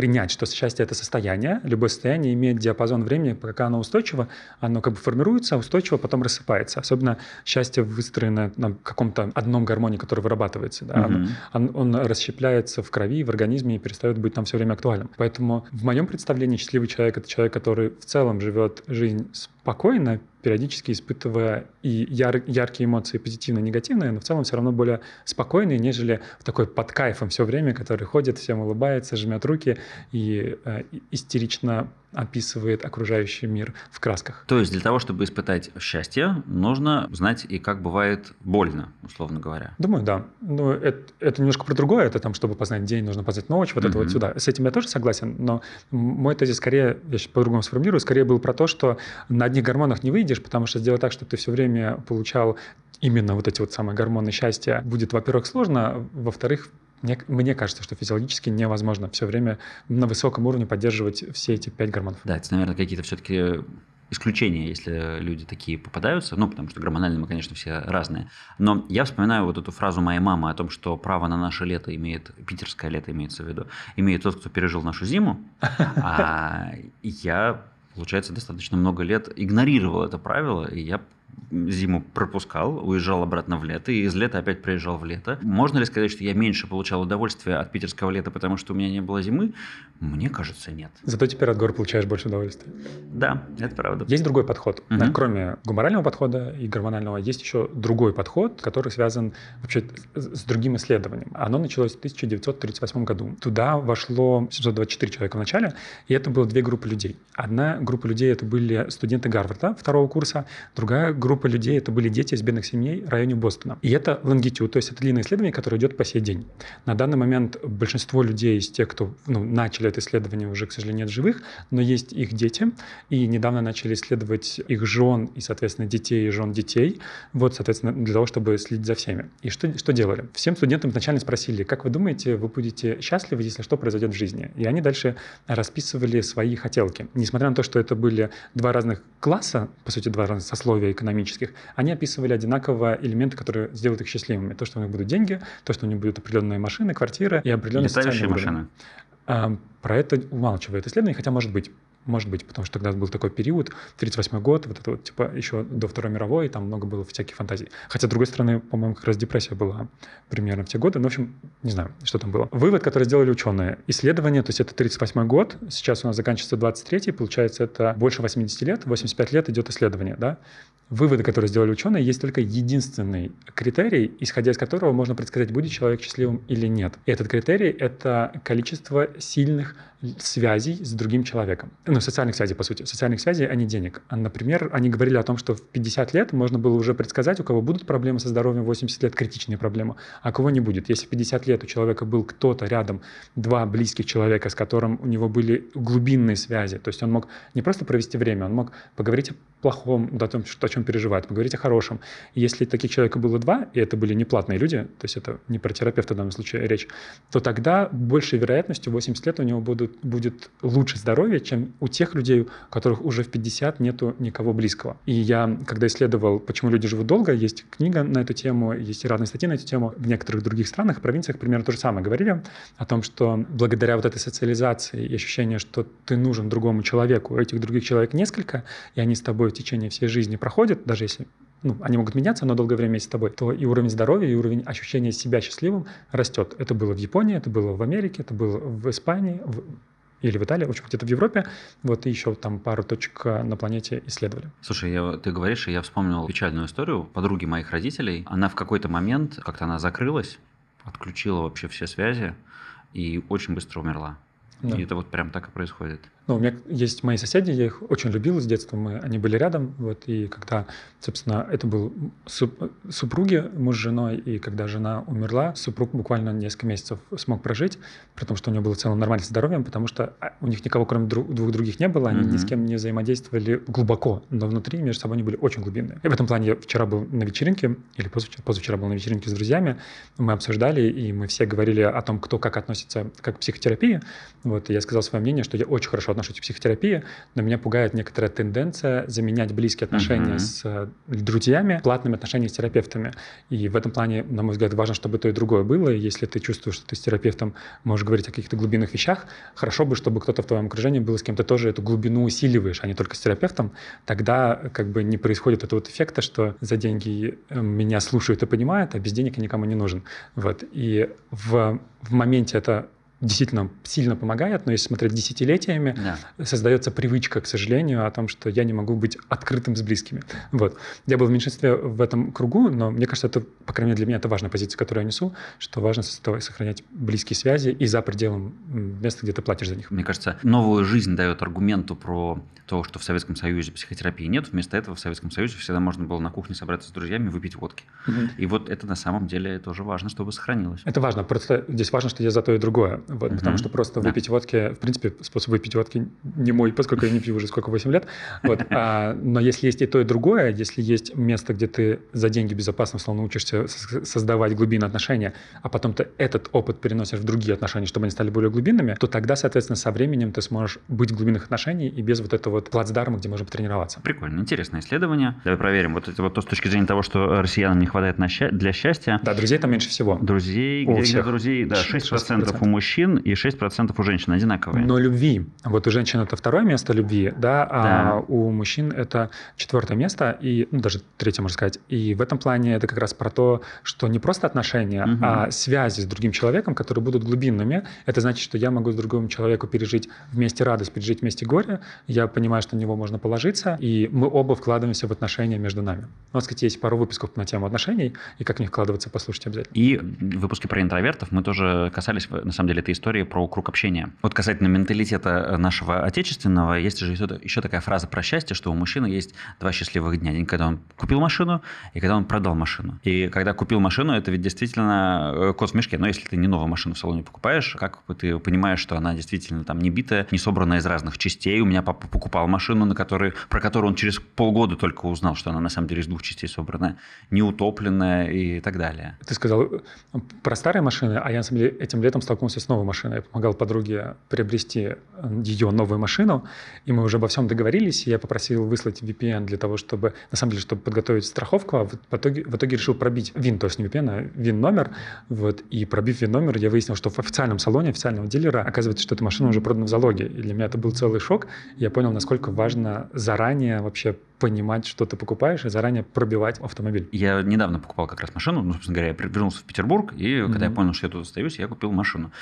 принять, что счастье – это состояние. Любое состояние имеет диапазон времени, пока оно устойчиво, оно как бы формируется, устойчиво потом рассыпается. Особенно счастье выстроено на каком-то одном гормоне, который вырабатывается. Да? Mm-hmm. Он, он расщепляется в крови, в организме и перестает быть там все время актуальным. Поэтому в моем представлении счастливый человек – это человек, который в целом живет жизнь спокойно, периодически испытывая и яр, яркие эмоции, позитивные, негативные, но в целом все равно более спокойные, нежели в такой под кайфом все время, который ходит, всем улыбается, жмет руки и э, истерично описывает окружающий мир в красках. То есть для того, чтобы испытать счастье, нужно знать и как бывает больно, условно говоря. Думаю, да. Ну, это, это немножко про другое. Это там, чтобы познать день, нужно познать ночь, вот mm-hmm. это вот сюда. С этим я тоже согласен, но мой тезис скорее, я сейчас по-другому сформулирую, скорее был про то, что на одних гормонах не выйдешь, потому что сделать так, чтобы ты все время получал именно вот эти вот самые гормоны счастья, будет, во-первых, сложно, во-вторых, мне, мне кажется, что физиологически невозможно все время на высоком уровне поддерживать все эти пять гормонов. Да, это, наверное, какие-то все-таки исключения, если люди такие попадаются, ну, потому что гормонально мы, конечно, все разные. Но я вспоминаю вот эту фразу моей мамы о том, что право на наше лето имеет, питерское лето имеется в виду, имеет тот, кто пережил нашу зиму, а я, получается, достаточно много лет игнорировал это правило, и я зиму пропускал, уезжал обратно в лето, и из лета опять приезжал в лето. Можно ли сказать, что я меньше получал удовольствия от питерского лета, потому что у меня не было зимы? Мне кажется, нет. Зато теперь от гор получаешь больше удовольствия. Да, это правда. Есть другой подход. Угу. Да, кроме гуморального подхода и гормонального, есть еще другой подход, который связан вообще с другим исследованием. Оно началось в 1938 году. Туда вошло 724 человека в начале, и это было две группы людей. Одна группа людей это были студенты Гарварда второго курса, другая группа людей это были дети из бедных семей в районе Бостона. И это лонгитюд, то есть это длинное исследование, которое идет по сей день. На данный момент большинство людей из тех, кто ну, начали это исследование, уже, к сожалению, нет живых, но есть их дети, и недавно начали исследовать их жен и, соответственно, детей и жен детей, вот, соответственно, для того, чтобы следить за всеми. И что, что делали? Всем студентам вначале спросили, как вы думаете, вы будете счастливы, если что произойдет в жизни? И они дальше расписывали свои хотелки. Несмотря на то, что это были два разных класса, по сути, два разных сословия экономики, экономических, они описывали одинаково элементы, которые сделают их счастливыми. То, что у них будут деньги, то, что у них будут определенные машины, квартиры и определенные Летающие машины. Про это умалчивает исследование, хотя может быть. Может быть, потому что тогда был такой период, 38 год, вот это вот, типа, еще до Второй мировой, там много было всяких фантазий. Хотя, с другой стороны, по-моему, как раз депрессия была примерно в те годы. Ну, в общем, не знаю, что там было. Вывод, который сделали ученые. Исследование, то есть это 38 год, сейчас у нас заканчивается 23 получается, это больше 80 лет, 85 лет идет исследование, да? Выводы, которые сделали ученые, есть только единственный критерий, исходя из которого можно предсказать, будет человек счастливым или нет. И этот критерий — это количество сильных связей с другим человеком. Ну, социальных связей, по сути. Социальных связей, а не денег. А, например, они говорили о том, что в 50 лет можно было уже предсказать, у кого будут проблемы со здоровьем, 80 лет критичные проблемы, а кого не будет. Если в 50 лет у человека был кто-то рядом, два близких человека, с которым у него были глубинные связи, то есть он мог не просто провести время, он мог поговорить о плохом, о том, что, о чем переживает, поговорить о хорошем. Если таких человек было два, и это были неплатные люди, то есть это не про терапевта в данном случае речь, то тогда большей вероятностью 80 лет у него будут будет лучше здоровье, чем у тех людей, у которых уже в 50 нету никого близкого. И я, когда исследовал, почему люди живут долго, есть книга на эту тему, есть разные статьи на эту тему. В некоторых других странах, провинциях примерно то же самое говорили о том, что благодаря вот этой социализации и ощущению, что ты нужен другому человеку, этих других человек несколько, и они с тобой в течение всей жизни проходят, даже если ну, они могут меняться, но долгое время с тобой, то и уровень здоровья, и уровень ощущения себя счастливым растет. Это было в Японии, это было в Америке, это было в Испании, в, или в Италии, в общем, где-то в Европе. Вот и еще там пару точек э, на планете исследовали. Слушай, я, ты говоришь, и я вспомнил печальную историю подруги моих родителей. Она в какой-то момент, как-то она закрылась, отключила вообще все связи и очень быстро умерла. Да. И это вот прям так и происходит. Ну, у меня есть мои соседи, я их очень любил с детства, мы, они были рядом, вот, и когда, собственно, это был суп, супруги, муж с женой, и когда жена умерла, супруг буквально несколько месяцев смог прожить, при том, что у него было в целом нормальное здоровье, потому что а, у них никого, кроме друг, двух других, не было, они mm-hmm. ни с кем не взаимодействовали глубоко, но внутри между собой они были очень глубинные. И в этом плане я вчера был на вечеринке, или позавчера, позавчера был на вечеринке с друзьями, мы обсуждали, и мы все говорили о том, кто как относится как к психотерапии, вот, и я сказал свое мнение, что я очень хорошо отношусь к психотерапии, но меня пугает некоторая тенденция заменять близкие отношения uh-huh. с э, друзьями платными отношениями с терапевтами. И в этом плане, на мой взгляд, важно, чтобы то и другое было. И если ты чувствуешь, что ты с терапевтом можешь говорить о каких-то глубинных вещах, хорошо бы, чтобы кто-то в твоем окружении был с кем то тоже эту глубину усиливаешь, а не только с терапевтом. Тогда как бы не происходит этого вот эффекта, что за деньги э, меня слушают и понимают, а без денег я никому не нужен. Вот. И в, в моменте это действительно сильно помогает, но если смотреть десятилетиями, да. создается привычка, к сожалению, о том, что я не могу быть открытым с близкими. Вот. Я был в меньшинстве в этом кругу, но мне кажется, это, по крайней мере, для меня это важная позиция, которую я несу, что важно сохранять близкие связи и за пределом места, где ты платишь за них. Мне кажется, новую жизнь дает аргументу про то, что в Советском Союзе психотерапии нет. Вместо этого в Советском Союзе всегда можно было на кухне собраться с друзьями выпить водки. Угу. И вот это на самом деле тоже важно, чтобы сохранилось. Это важно. Просто здесь важно, что я за то и другое. Вот, mm Потому что просто выпить да. водки, в принципе, способ выпить водки не мой, поскольку я не пью уже сколько, 8 лет. Вот. А, но если есть и то, и другое, если есть место, где ты за деньги безопасно, условно, учишься создавать глубинные отношения, а потом ты этот опыт переносишь в другие отношения, чтобы они стали более глубинными, то тогда, соответственно, со временем ты сможешь быть в глубинных отношениях и без вот этого вот плацдарма, где можно потренироваться. Прикольно, интересное исследование. Давай проверим. Вот это вот то с точки зрения того, что россиянам не хватает на ща... для счастья. Да, друзей там меньше всего. Друзей, где, где друзей, да, 6%, 6% у мужчин и 6% у женщин одинаковые. Но любви. Вот у женщин это второе место любви, да, а да. у мужчин это четвертое место, и ну, даже третье, можно сказать. И в этом плане это как раз про то, что не просто отношения, угу. а связи с другим человеком, которые будут глубинными. Это значит, что я могу с другим человеку пережить вместе радость, пережить вместе горе. Я понимаю, что на него можно положиться, и мы оба вкладываемся в отношения между нами. У нас, кстати, есть пару выпусков на тему отношений, и как в них вкладываться, послушайте обязательно. И в выпуске про интровертов мы тоже касались, на самом деле, этой истории про круг общения. Вот касательно менталитета нашего отечественного, есть же еще такая фраза про счастье, что у мужчины есть два счастливых дня. День, когда он купил машину, и когда он продал машину. И когда купил машину, это ведь действительно э, кот в мешке. Но если ты не новую машину в салоне покупаешь, как ты понимаешь, что она действительно там не битая, не собранная из разных частей. У меня папа покупал машину, на которой, про которую он через полгода только узнал, что она на самом деле из двух частей собрана, не утопленная и так далее. Ты сказал э, про старые машины, а я на самом деле этим летом столкнулся с новой машиной. Я помогал подруге приобрести э, ее новую машину, и мы уже обо всем договорились, и я попросил выслать VPN для того, чтобы, на самом деле, чтобы подготовить страховку, а в итоге, в итоге решил пробить ВИН, то есть не VPN, а ВИН-номер, вот, и пробив ВИН-номер, я выяснил, что в официальном салоне, официального дилера, оказывается, что эта машина уже продана в залоге, и для меня это был целый шок, я понял, насколько важно заранее вообще понимать, что ты покупаешь, и заранее пробивать автомобиль. Я недавно покупал как раз машину, ну, собственно говоря, я вернулся в Петербург, и mm-hmm. когда я понял, что я тут остаюсь, я купил машину.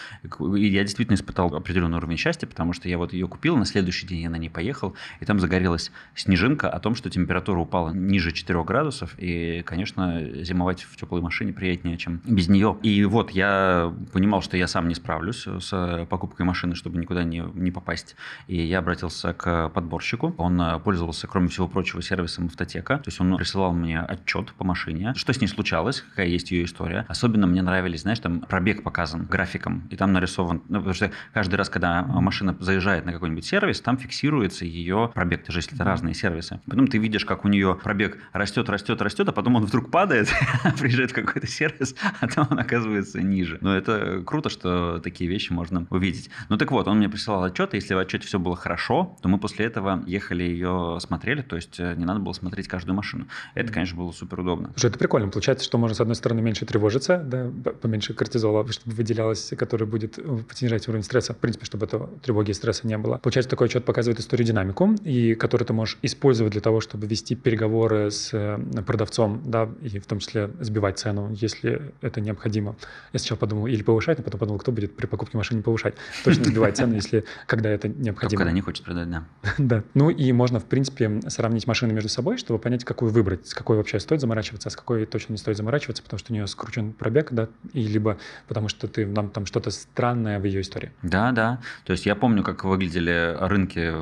И я действительно испытал определенный уровень счастья, потому что я вот ее купил, на следующий день я на ней поехал, и там загорелась снежинка о том, что температура упала ниже 4 градусов, и, конечно, зимовать в теплой машине приятнее, чем без нее. И вот я понимал, что я сам не справлюсь с покупкой машины, чтобы никуда не, не попасть. И я обратился к подборщику. Он пользовался, кроме всего прочего, рабочего сервиса Автотека. То есть он присылал мне отчет по машине, что с ней случалось, какая есть ее история. Особенно мне нравились, знаешь, там пробег показан графиком, и там нарисован, ну, потому что каждый раз, когда машина заезжает на какой-нибудь сервис, там фиксируется ее пробег, даже если это разные сервисы. Потом ты видишь, как у нее пробег растет, растет, растет, а потом он вдруг падает, приезжает в какой-то сервис, а там он оказывается ниже. Но это круто, что такие вещи можно увидеть. Ну так вот, он мне присылал отчет, и если в отчете все было хорошо, то мы после этого ехали ее смотрели, то есть есть не надо было смотреть каждую машину. Это, конечно, было супер удобно. Слушай, это прикольно. Получается, что можно, с одной стороны, меньше тревожиться, да, поменьше кортизола, чтобы выделялось, который будет снижать уровень стресса. В принципе, чтобы этого тревоги и стресса не было. Получается, такой отчет показывает историю динамику, и который ты можешь использовать для того, чтобы вести переговоры с продавцом, да, и в том числе сбивать цену, если это необходимо. Я сначала подумал, или повышать, но потом подумал, кто будет при покупке машины повышать. Точно сбивать цену, если когда это необходимо. Когда не хочет продать, да. Да. Ну и можно, в принципе, сравнить машины между собой, чтобы понять, какую выбрать, с какой вообще стоит заморачиваться, а с какой точно не стоит заморачиваться, потому что у нее скручен пробег, да, и либо потому что ты нам там что-то странное в ее истории. Да, да. То есть я помню, как выглядели рынки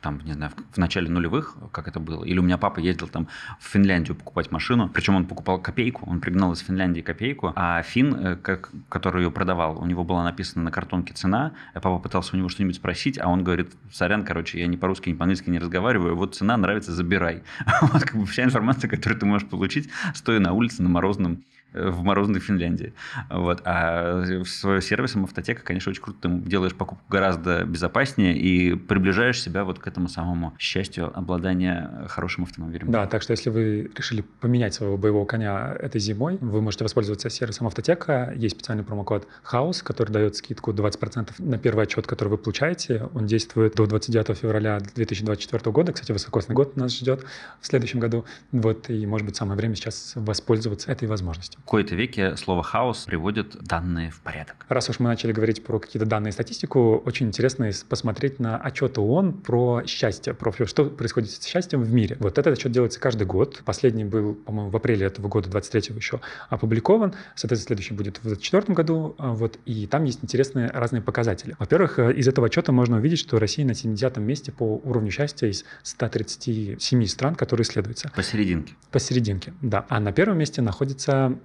там, не знаю, в, начале нулевых, как это было. Или у меня папа ездил там в Финляндию покупать машину, причем он покупал копейку, он пригнал из Финляндии копейку, а фин, э, как, который ее продавал, у него была написана на картонке цена, а папа пытался у него что-нибудь спросить, а он говорит, сорян, короче, я ни по-русски, ни по-английски не разговариваю, вот цена нравится, забирай. Вот как бы вся информация, которую ты можешь получить, стоя на улице на морозном в морозной Финляндии. Вот. А с сервисом автотека, конечно, очень круто. Ты делаешь покупку гораздо безопаснее и приближаешь себя вот к этому самому счастью обладания хорошим автомобилем. Да, так что если вы решили поменять своего боевого коня этой зимой, вы можете воспользоваться сервисом автотека. Есть специальный промокод HOUSE, который дает скидку 20% на первый отчет, который вы получаете. Он действует до 29 февраля 2024 года. Кстати, высокосный год нас ждет в следующем году. Вот, и, может быть, самое время сейчас воспользоваться этой возможностью. В кои-то веке слово «хаос» приводит данные в порядок. Раз уж мы начали говорить про какие-то данные и статистику, очень интересно посмотреть на отчеты ООН про счастье, про что происходит с счастьем в мире. Вот этот отчет делается каждый год. Последний был, по-моему, в апреле этого года, 23-го еще опубликован. Соответственно, следующий будет в 2024 году. А, вот, и там есть интересные разные показатели. Во-первых, э, из этого отчета можно увидеть, что Россия на 70 месте по уровню счастья из 137 стран, которые исследуются. Посерединке. Посерединке, да. А на первом месте находится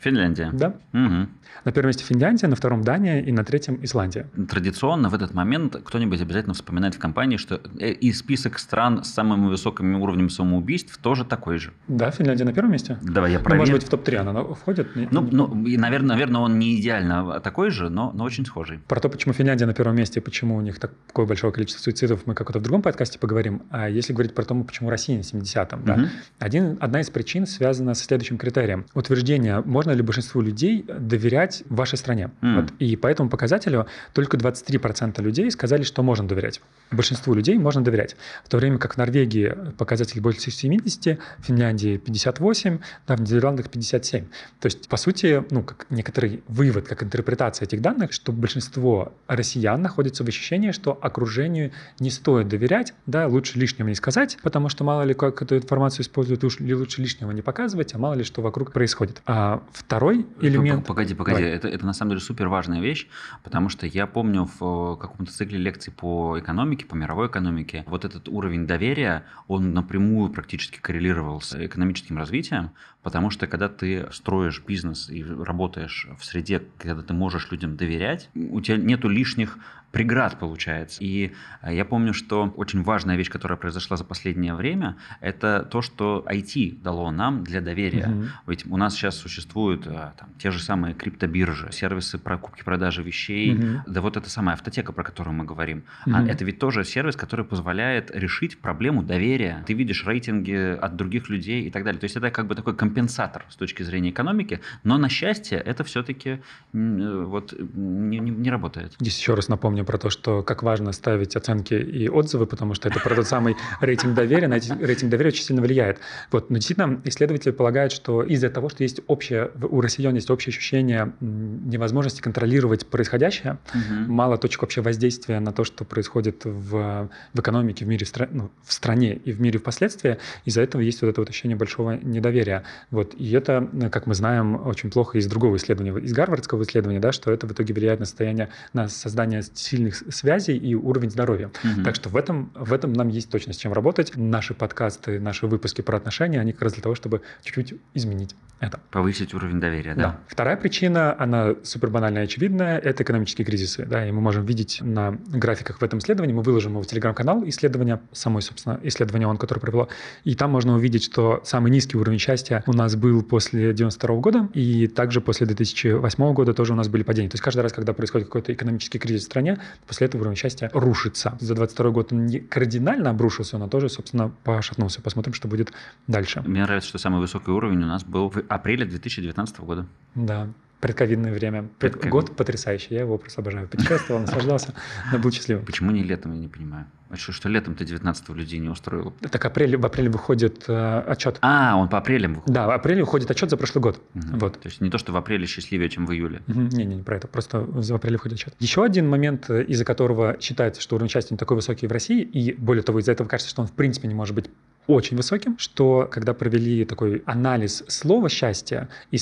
Финляндия. Да. Угу. На первом месте Финляндия, на втором Дания и на третьем Исландия. Традиционно в этот момент кто-нибудь обязательно вспоминает в компании, что э, и список стран с самыми высокими уровнями самоубийств тоже такой же. Да, Финляндия на первом месте? Давай я проверю. Ну, может быть, в топ-3 она входит? Ну, ну и, наверное, наверное, он не идеально такой же, но, но очень схожий. Про то, почему Финляндия на первом месте, почему у них такое большое количество суицидов, мы как-то в другом подкасте поговорим. А если говорить про то, почему Россия на 70-м, да, угу. Один, одна из причин связана с следующим критерием. Утверждение, можно ли большинству людей доверять вашей стране. Mm. Вот, и по этому показателю только 23% людей сказали, что можно доверять. Большинству людей можно доверять. В то время как в Норвегии показатель больше 70, в Финляндии 58, да, в Нидерландах 57. То есть, по сути, ну, как некоторый вывод, как интерпретация этих данных, что большинство россиян находится в ощущении, что окружению не стоит доверять, да, лучше лишнего не сказать, потому что мало ли как эту информацию используют, лучше лишнего не показывать, а мало ли что вокруг происходит. А второй элемент... Погоди, погоди, это, это на самом деле супер важная вещь, потому что я помню в каком-то цикле лекций по экономике, по мировой экономике, вот этот уровень доверия, он напрямую практически коррелировал с экономическим развитием, потому что когда ты строишь бизнес и работаешь в среде, когда ты можешь людям доверять, у тебя нету лишних преград получается. И э, я помню, что очень важная вещь, которая произошла за последнее время, это то, что IT дало нам для доверия. Угу. Ведь у нас сейчас существуют э, там, те же самые криптобиржи, сервисы покупки-продажи вещей, угу. да вот эта самая автотека, про которую мы говорим. Угу. А это ведь тоже сервис, который позволяет решить проблему доверия. Ты видишь рейтинги от других людей и так далее. То есть это как бы такой компенсатор с точки зрения экономики, но на счастье это все-таки э, вот не, не, не работает. Здесь еще раз напомню про то, что как важно ставить оценки и отзывы, потому что это про тот самый рейтинг доверия, на рейтинг доверия очень сильно влияет. Вот, но действительно, исследователи полагают, что из-за того, что есть общее, у россиян есть общее ощущение невозможности контролировать происходящее, угу. мало точек вообще воздействия на то, что происходит в, в экономике, в мире, в, стра- ну, в стране и в мире впоследствии, из-за этого есть вот это вот ощущение большого недоверия. Вот, и это, как мы знаем, очень плохо из другого исследования, из гарвардского исследования, да, что это в итоге влияет на состояние, на создание сильных связей и уровень здоровья. Угу. Так что в этом, в этом нам есть точно с чем работать. Наши подкасты, наши выпуски про отношения, они как раз для того, чтобы чуть-чуть изменить это. Повысить уровень доверия, да? Да. Вторая причина, она супер банальная и очевидная, это экономические кризисы. Да, и мы можем видеть на графиках в этом исследовании, мы выложим его в телеграм-канал исследования, самой, собственно, исследование он, которое провело, и там можно увидеть, что самый низкий уровень счастья у нас был после 92 года, и также после 2008 года тоже у нас были падения. То есть каждый раз, когда происходит какой-то экономический кризис в стране, после этого уровень счастья рушится. За 22 год он не кардинально обрушился, но тоже, собственно, пошатнулся. Посмотрим, что будет дальше. Мне нравится, что самый высокий уровень у нас был в апреле 2019 года. Да, предковидное время. Предковид. Год потрясающий, я его просто обожаю. Путешествовал, наслаждался, но был счастливым. Почему не летом, я не понимаю. А что, что летом ты 19 людей не устроил? Так апрель, в апреле выходит э, отчет. А, он по апрелям выходит? Да, в апреле выходит отчет за прошлый год. Угу. Вот. То есть не то, что в апреле счастливее, чем в июле? Не-не, угу. не, про это, просто в апреле выходит отчет. Еще один момент, э, из-за которого считается, что уровень счастья не такой высокий в России, и более того, из-за этого кажется, что он в принципе не может быть очень высоким, что когда провели такой анализ слова «счастье» и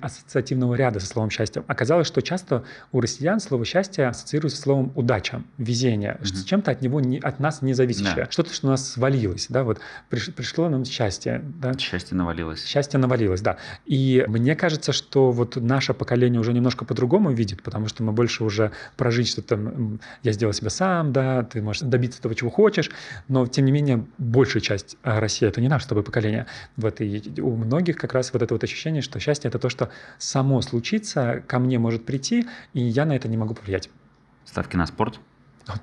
ассоциативного ряда со словом «счастье», оказалось, что часто у россиян слово «счастье» ассоциируется с словом «удача», «везение», mm-hmm. с чем-то от него, не, от нас не зависящее, да. что-то, что у нас свалилось, да, вот приш, пришло нам счастье. Да? Счастье навалилось. Счастье навалилось, да. И мне кажется, что вот наше поколение уже немножко по-другому видит, потому что мы больше уже прожить что-то, я сделал себя сам, да, ты можешь добиться того, чего хочешь, но тем не менее большая часть часть а России, это не наше с тобой поколение. Вот, и у многих как раз вот это вот ощущение, что счастье – это то, что само случится, ко мне может прийти, и я на это не могу повлиять. Ставки на спорт –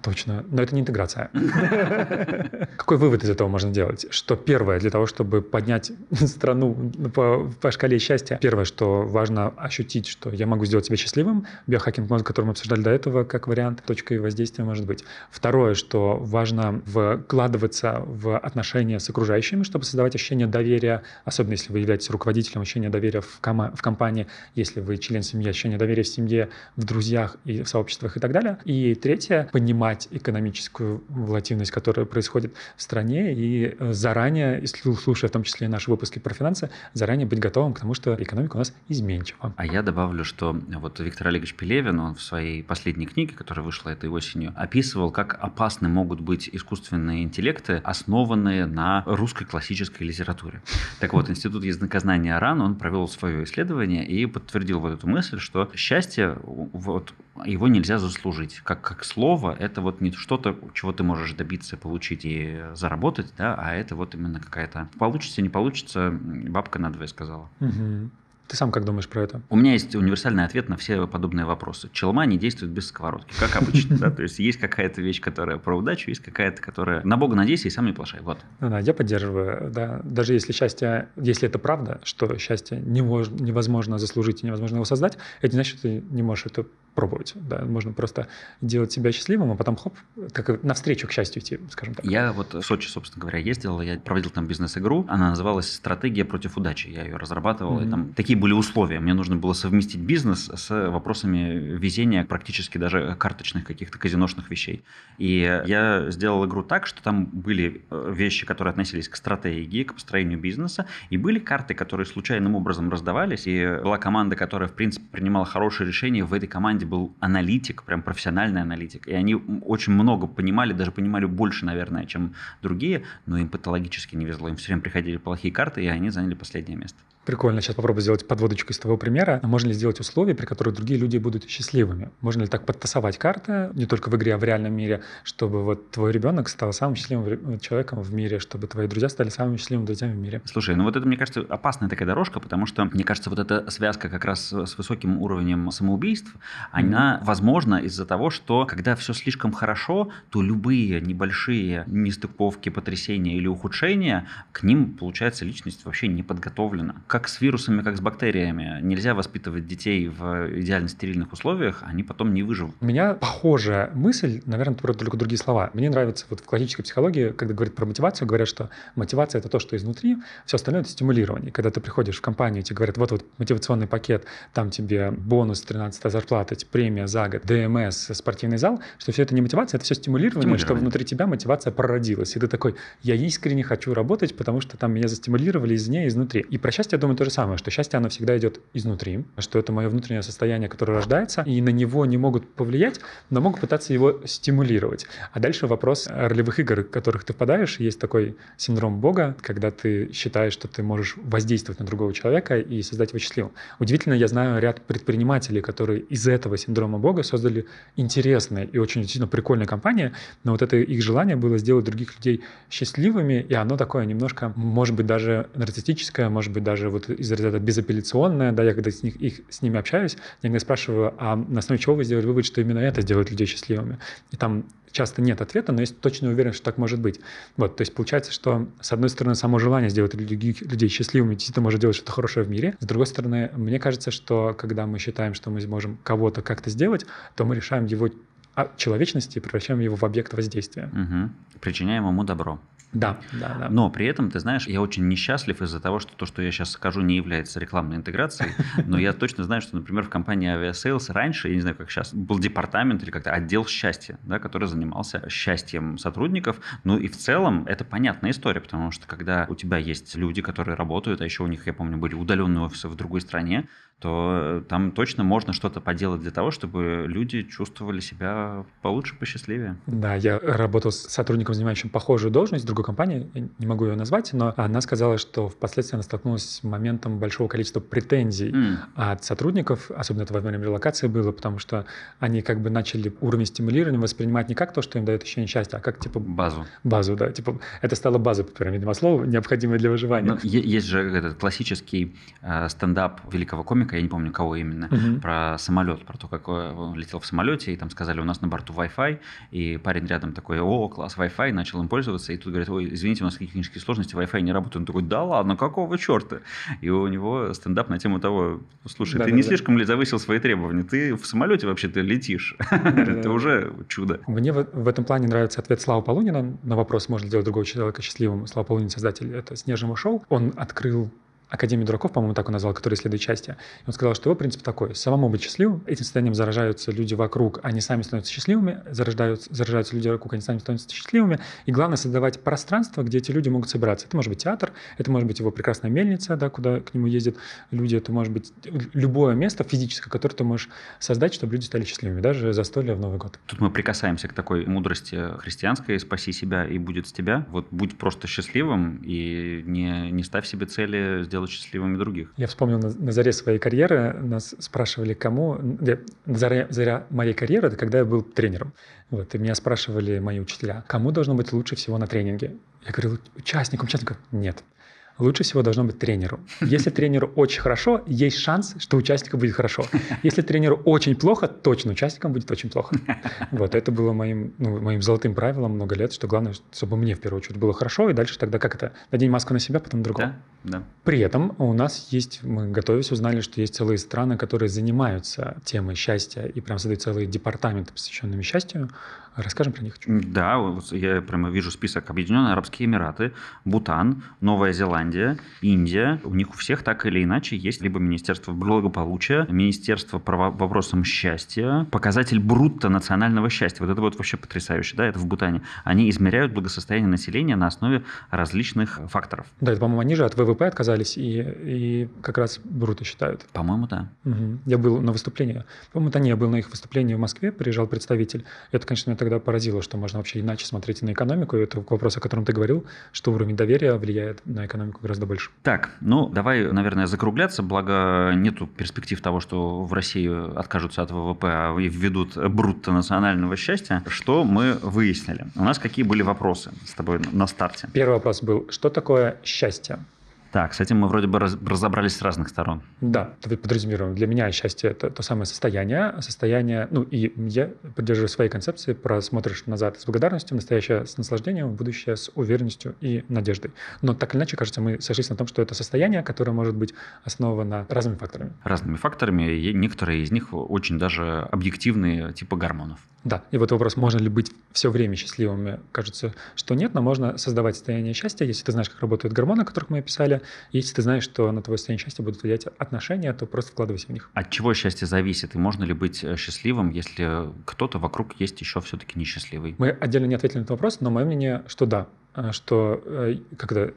Точно, но это не интеграция. Какой вывод из этого можно делать? Что первое, для того, чтобы поднять страну по, по шкале счастья, первое, что важно ощутить, что я могу сделать себя счастливым, биохакинг мозга, который мы обсуждали до этого, как вариант, точкой воздействия может быть. Второе, что важно вкладываться в отношения с окружающими, чтобы создавать ощущение доверия, особенно если вы являетесь руководителем, ощущение доверия в, кома- в компании, если вы член семьи, ощущение доверия в семье, в друзьях и в сообществах и так далее. И третье, понимание понимать экономическую волатильность, которая происходит в стране, и э, заранее, слушая в том числе наши выпуски про финансы, заранее быть готовым к тому, что экономика у нас изменчива. А я добавлю, что вот Виктор Олегович Пелевин, он в своей последней книге, которая вышла этой осенью, описывал, как опасны могут быть искусственные интеллекты, основанные на русской классической литературе. Так вот, Институт языкознания РАН, он провел свое исследование и подтвердил вот эту мысль, что счастье, вот, его нельзя заслужить. Как, как слово, это вот не что-то, чего ты можешь добиться, получить и заработать, да, а это вот именно какая-то... Получится, не получится, бабка надвое сказала. Угу. Ты сам как думаешь про это? У меня есть универсальный ответ на все подобные вопросы. Челма не действует без сковородки, как обычно. Да? То есть есть какая-то вещь, которая про удачу, есть какая-то, которая на Бога надейся и сам не плашай. Вот. Ну, да, я поддерживаю. Да. Даже если счастье, если это правда, что счастье невозможно заслужить и невозможно его создать, это значит, что ты не можешь это пробовать. Да. Можно просто делать себя счастливым, а потом хоп, как навстречу к счастью идти, скажем так. Я вот в Сочи, собственно говоря, ездил, я проводил там бизнес-игру. Она называлась «Стратегия против удачи». Я ее разрабатывал, mm-hmm. и там такие были условия. Мне нужно было совместить бизнес с вопросами везения практически даже карточных каких-то казиношных вещей. И я сделал игру так, что там были э, вещи, которые относились к стратегии, к построению бизнеса, и были карты, которые случайным образом раздавались, и была команда, которая, в принципе, принимала хорошие решения. В этой команде был аналитик, прям профессиональный аналитик, и они очень много понимали, даже понимали больше, наверное, чем другие, но им патологически не везло. Им все время приходили плохие карты, и они заняли последнее место. Прикольно. Сейчас попробую сделать подводочку из твоего примера. А можно ли сделать условия, при которых другие люди будут счастливыми? Можно ли так подтасовать карты, не только в игре, а в реальном мире, чтобы вот твой ребенок стал самым счастливым человеком в мире, чтобы твои друзья стали самыми счастливыми друзьями в мире? Слушай, ну вот это, мне кажется, опасная такая дорожка, потому что, мне кажется, вот эта связка как раз с высоким уровнем самоубийств, она mm-hmm. возможна из-за того, что когда все слишком хорошо, то любые небольшие нестыковки, потрясения или ухудшения, к ним, получается, личность вообще не подготовлена. Как как с вирусами, как с бактериями. Нельзя воспитывать детей в идеально стерильных условиях, они потом не выживут. У меня похожая мысль, наверное, только другие слова. Мне нравится вот в классической психологии, когда говорят про мотивацию, говорят, что мотивация – это то, что изнутри, все остальное – это стимулирование. Когда ты приходишь в компанию, тебе говорят, вот вот мотивационный пакет, там тебе бонус, 13 зарплата, премия за год, ДМС, спортивный зал, что все это не мотивация, это все стимулирование, стимулирование, что внутри тебя мотивация прородилась. И ты такой, я искренне хочу работать, потому что там меня застимулировали извне, изнутри. И про счастье думаю то же самое, что счастье, оно всегда идет изнутри, что это мое внутреннее состояние, которое рождается, и на него не могут повлиять, но могут пытаться его стимулировать. А дальше вопрос ролевых игр, в которых ты впадаешь. Есть такой синдром Бога, когда ты считаешь, что ты можешь воздействовать на другого человека и создать его счастливым. Удивительно, я знаю ряд предпринимателей, которые из этого синдрома Бога создали интересные и очень действительно прикольные компании, но вот это их желание было сделать других людей счастливыми, и оно такое немножко, может быть, даже нарциссическое, может быть, даже вот из разряда безапелляционное, да, я когда с, них, их, с ними общаюсь, я иногда спрашиваю, а на основе чего вы сделали вывод, что именно это сделает людей счастливыми? И там часто нет ответа, но есть точно уверен, что так может быть. Вот, то есть получается, что с одной стороны само желание сделать других людей счастливыми действительно может делать что-то хорошее в мире. С другой стороны, мне кажется, что когда мы считаем, что мы можем кого-то как-то сделать, то мы решаем его человечности и превращаем его в объект воздействия. Угу. Причиняем ему добро. Да, да, да. Но при этом, ты знаешь, я очень несчастлив из-за того, что то, что я сейчас скажу, не является рекламной интеграцией. Но я точно знаю, что, например, в компании Aviasales раньше, я не знаю, как сейчас, был департамент или как-то отдел счастья, да, который занимался счастьем сотрудников. Ну и в целом это понятная история, потому что когда у тебя есть люди, которые работают, а еще у них, я помню, были удаленные офисы в другой стране, то там точно можно что-то поделать для того, чтобы люди чувствовали себя получше, посчастливее. Да, я работал с сотрудником, занимающим похожую должность в другой компании, я не могу ее назвать, но она сказала, что впоследствии она столкнулась с моментом большого количества претензий mm. от сотрудников, особенно это во время релокации было, потому что они как бы начали уровень стимулирования воспринимать не как то, что им дает ощущение счастья, а как типа... Базу. Базу, да. Типа, это стало базой по пирамиде Маслоу, необходимой для выживания. Но есть же этот классический э, стендап великого комика, комика, я не помню, кого именно, угу. про самолет, про то, как он летел в самолете, и там сказали, у нас на борту Wi-Fi, и парень рядом такой, о, класс Wi-Fi, начал им пользоваться, и тут говорит, ой, извините, у нас какие технические сложности, Wi-Fi не работает. Он такой, да ладно, какого черта? И у него стендап на тему того, слушай, да, ты да, не да. слишком ли завысил свои требования? Ты в самолете вообще-то летишь. Это уже чудо. Мне в этом плане нравится ответ Слава Полунина на вопрос, можно ли сделать другого человека счастливым. Слава Полунин, создатель это «Снежного шоу». Он открыл Академию дураков, по-моему, так он назвал, который исследует счастье. И он сказал, что его принцип такой. Самому быть счастливым, этим состоянием заражаются люди вокруг, они сами становятся счастливыми, заражаются, заражаются люди вокруг, они сами становятся счастливыми. И главное создавать пространство, где эти люди могут собраться. Это может быть театр, это может быть его прекрасная мельница, да, куда к нему ездят люди, это может быть любое место физическое, которое ты можешь создать, чтобы люди стали счастливыми, даже застолье в Новый год. Тут мы прикасаемся к такой мудрости христианской «спаси себя и будет с тебя». Вот будь просто счастливым и не, не ставь себе цели сделать сделать счастливыми других. Я вспомнил на, на заре своей карьеры, нас спрашивали, кому... На заре, заря моей карьеры, это когда я был тренером. Вот, и меня спрашивали мои учителя, кому должно быть лучше всего на тренинге? Я говорил, участникам, участникам. Нет лучше всего должно быть тренеру. Если тренеру очень хорошо, есть шанс, что участнику будет хорошо. Если тренеру очень плохо, точно участникам будет очень плохо. Вот это было моим, ну, моим золотым правилом много лет, что главное, чтобы мне в первую очередь было хорошо, и дальше тогда как это? Надень маску на себя, потом другого. Да, да. При этом у нас есть, мы готовясь, узнали, что есть целые страны, которые занимаются темой счастья и прям создают целые департаменты, посвященными счастью. Расскажем про них. Да, вот я прямо вижу список. Объединенные Арабские Эмираты, Бутан, Новая Зеландия, Индия. У них у всех так или иначе есть либо Министерство благополучия, Министерство по вопросам счастья, показатель брутто национального счастья. Вот это вот вообще потрясающе, да, это в Бутане. Они измеряют благосостояние населения на основе различных факторов. Да, это, по-моему, они же от ВВП отказались и, и как раз бруто считают. По-моему, да. Угу. Я был на выступлении. По-моему, это не, я был на их выступлении в Москве, приезжал представитель. Это, конечно, тогда поразило, что можно вообще иначе смотреть на экономику. И это вопрос, о котором ты говорил, что уровень доверия влияет на экономику гораздо больше. Так, ну давай, наверное, закругляться, благо нету перспектив того, что в России откажутся от ВВП, а введут брутто национального счастья. Что мы выяснили? У нас какие были вопросы с тобой на старте? Первый вопрос был, что такое счастье? Так, с этим мы вроде бы разобрались с разных сторон. Да, подразумеваем. Для меня счастье – это то самое состояние. Состояние, ну, и я поддерживаю свои концепции про смотришь назад с благодарностью, настоящее с наслаждением, будущее с уверенностью и надеждой. Но так или иначе, кажется, мы сошлись на том, что это состояние, которое может быть основано разными факторами. Разными факторами, и некоторые из них очень даже объективные, типа гормонов. Да, и вот вопрос, можно ли быть все время счастливыми, кажется, что нет, но можно создавать состояние счастья, если ты знаешь, как работают гормоны, о которых мы описали, если ты знаешь, что на твое состояние счастья будут влиять отношения, то просто вкладывайся в них. От чего счастье зависит? И можно ли быть э, счастливым, если кто-то вокруг есть еще все-таки несчастливый? Мы отдельно не ответили на этот вопрос, но мое мнение, что да, э, что э, когда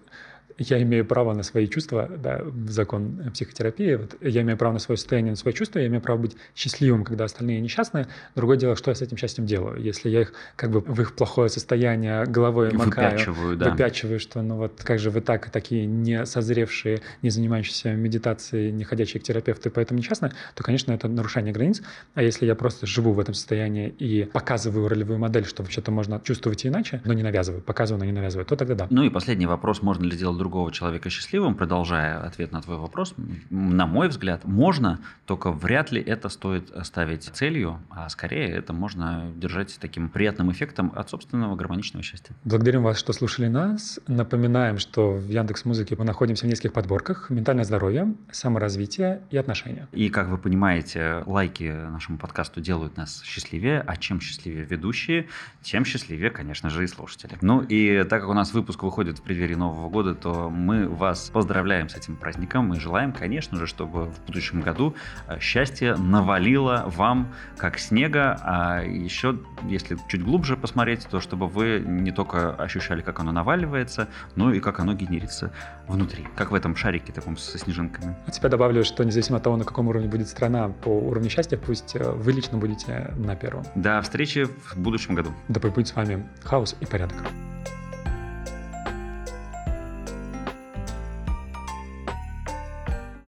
я имею право на свои чувства, да, закон психотерапии, вот, я имею право на свое состояние, на свои чувства, я имею право быть счастливым, когда остальные несчастные. Другое дело, что я с этим счастьем делаю. Если я их как бы в их плохое состояние головой макаю, выпячиваю, да. выпячиваю, что ну вот как же вы так, такие не созревшие, не занимающиеся медитацией, не ходячие к терапевту, поэтому несчастные, то, конечно, это нарушение границ. А если я просто живу в этом состоянии и показываю ролевую модель, что вообще-то можно чувствовать иначе, но не навязываю, показываю, но не навязываю, то тогда да. Ну и последний вопрос, можно ли сделать другого человека счастливым, продолжая ответ на твой вопрос, на мой взгляд, можно, только вряд ли это стоит ставить целью, а скорее это можно держать таким приятным эффектом от собственного гармоничного счастья. Благодарим вас, что слушали нас. Напоминаем, что в Яндекс Музыке мы находимся в нескольких подборках «Ментальное здоровье», «Саморазвитие» и «Отношения». И, как вы понимаете, лайки нашему подкасту делают нас счастливее, а чем счастливее ведущие, тем счастливее, конечно же, и слушатели. Ну и так как у нас выпуск выходит в преддверии Нового года, то мы вас поздравляем с этим праздником и желаем, конечно же, чтобы в будущем году э, счастье навалило вам как снега, а еще, если чуть глубже посмотреть, то чтобы вы не только ощущали, как оно наваливается, но и как оно генерится внутри, как в этом шарике таком со снежинками. От себя добавлю, что независимо от того, на каком уровне будет страна по уровню счастья, пусть э, вы лично будете на первом. До встречи в будущем году. Да будет с вами хаос и порядок.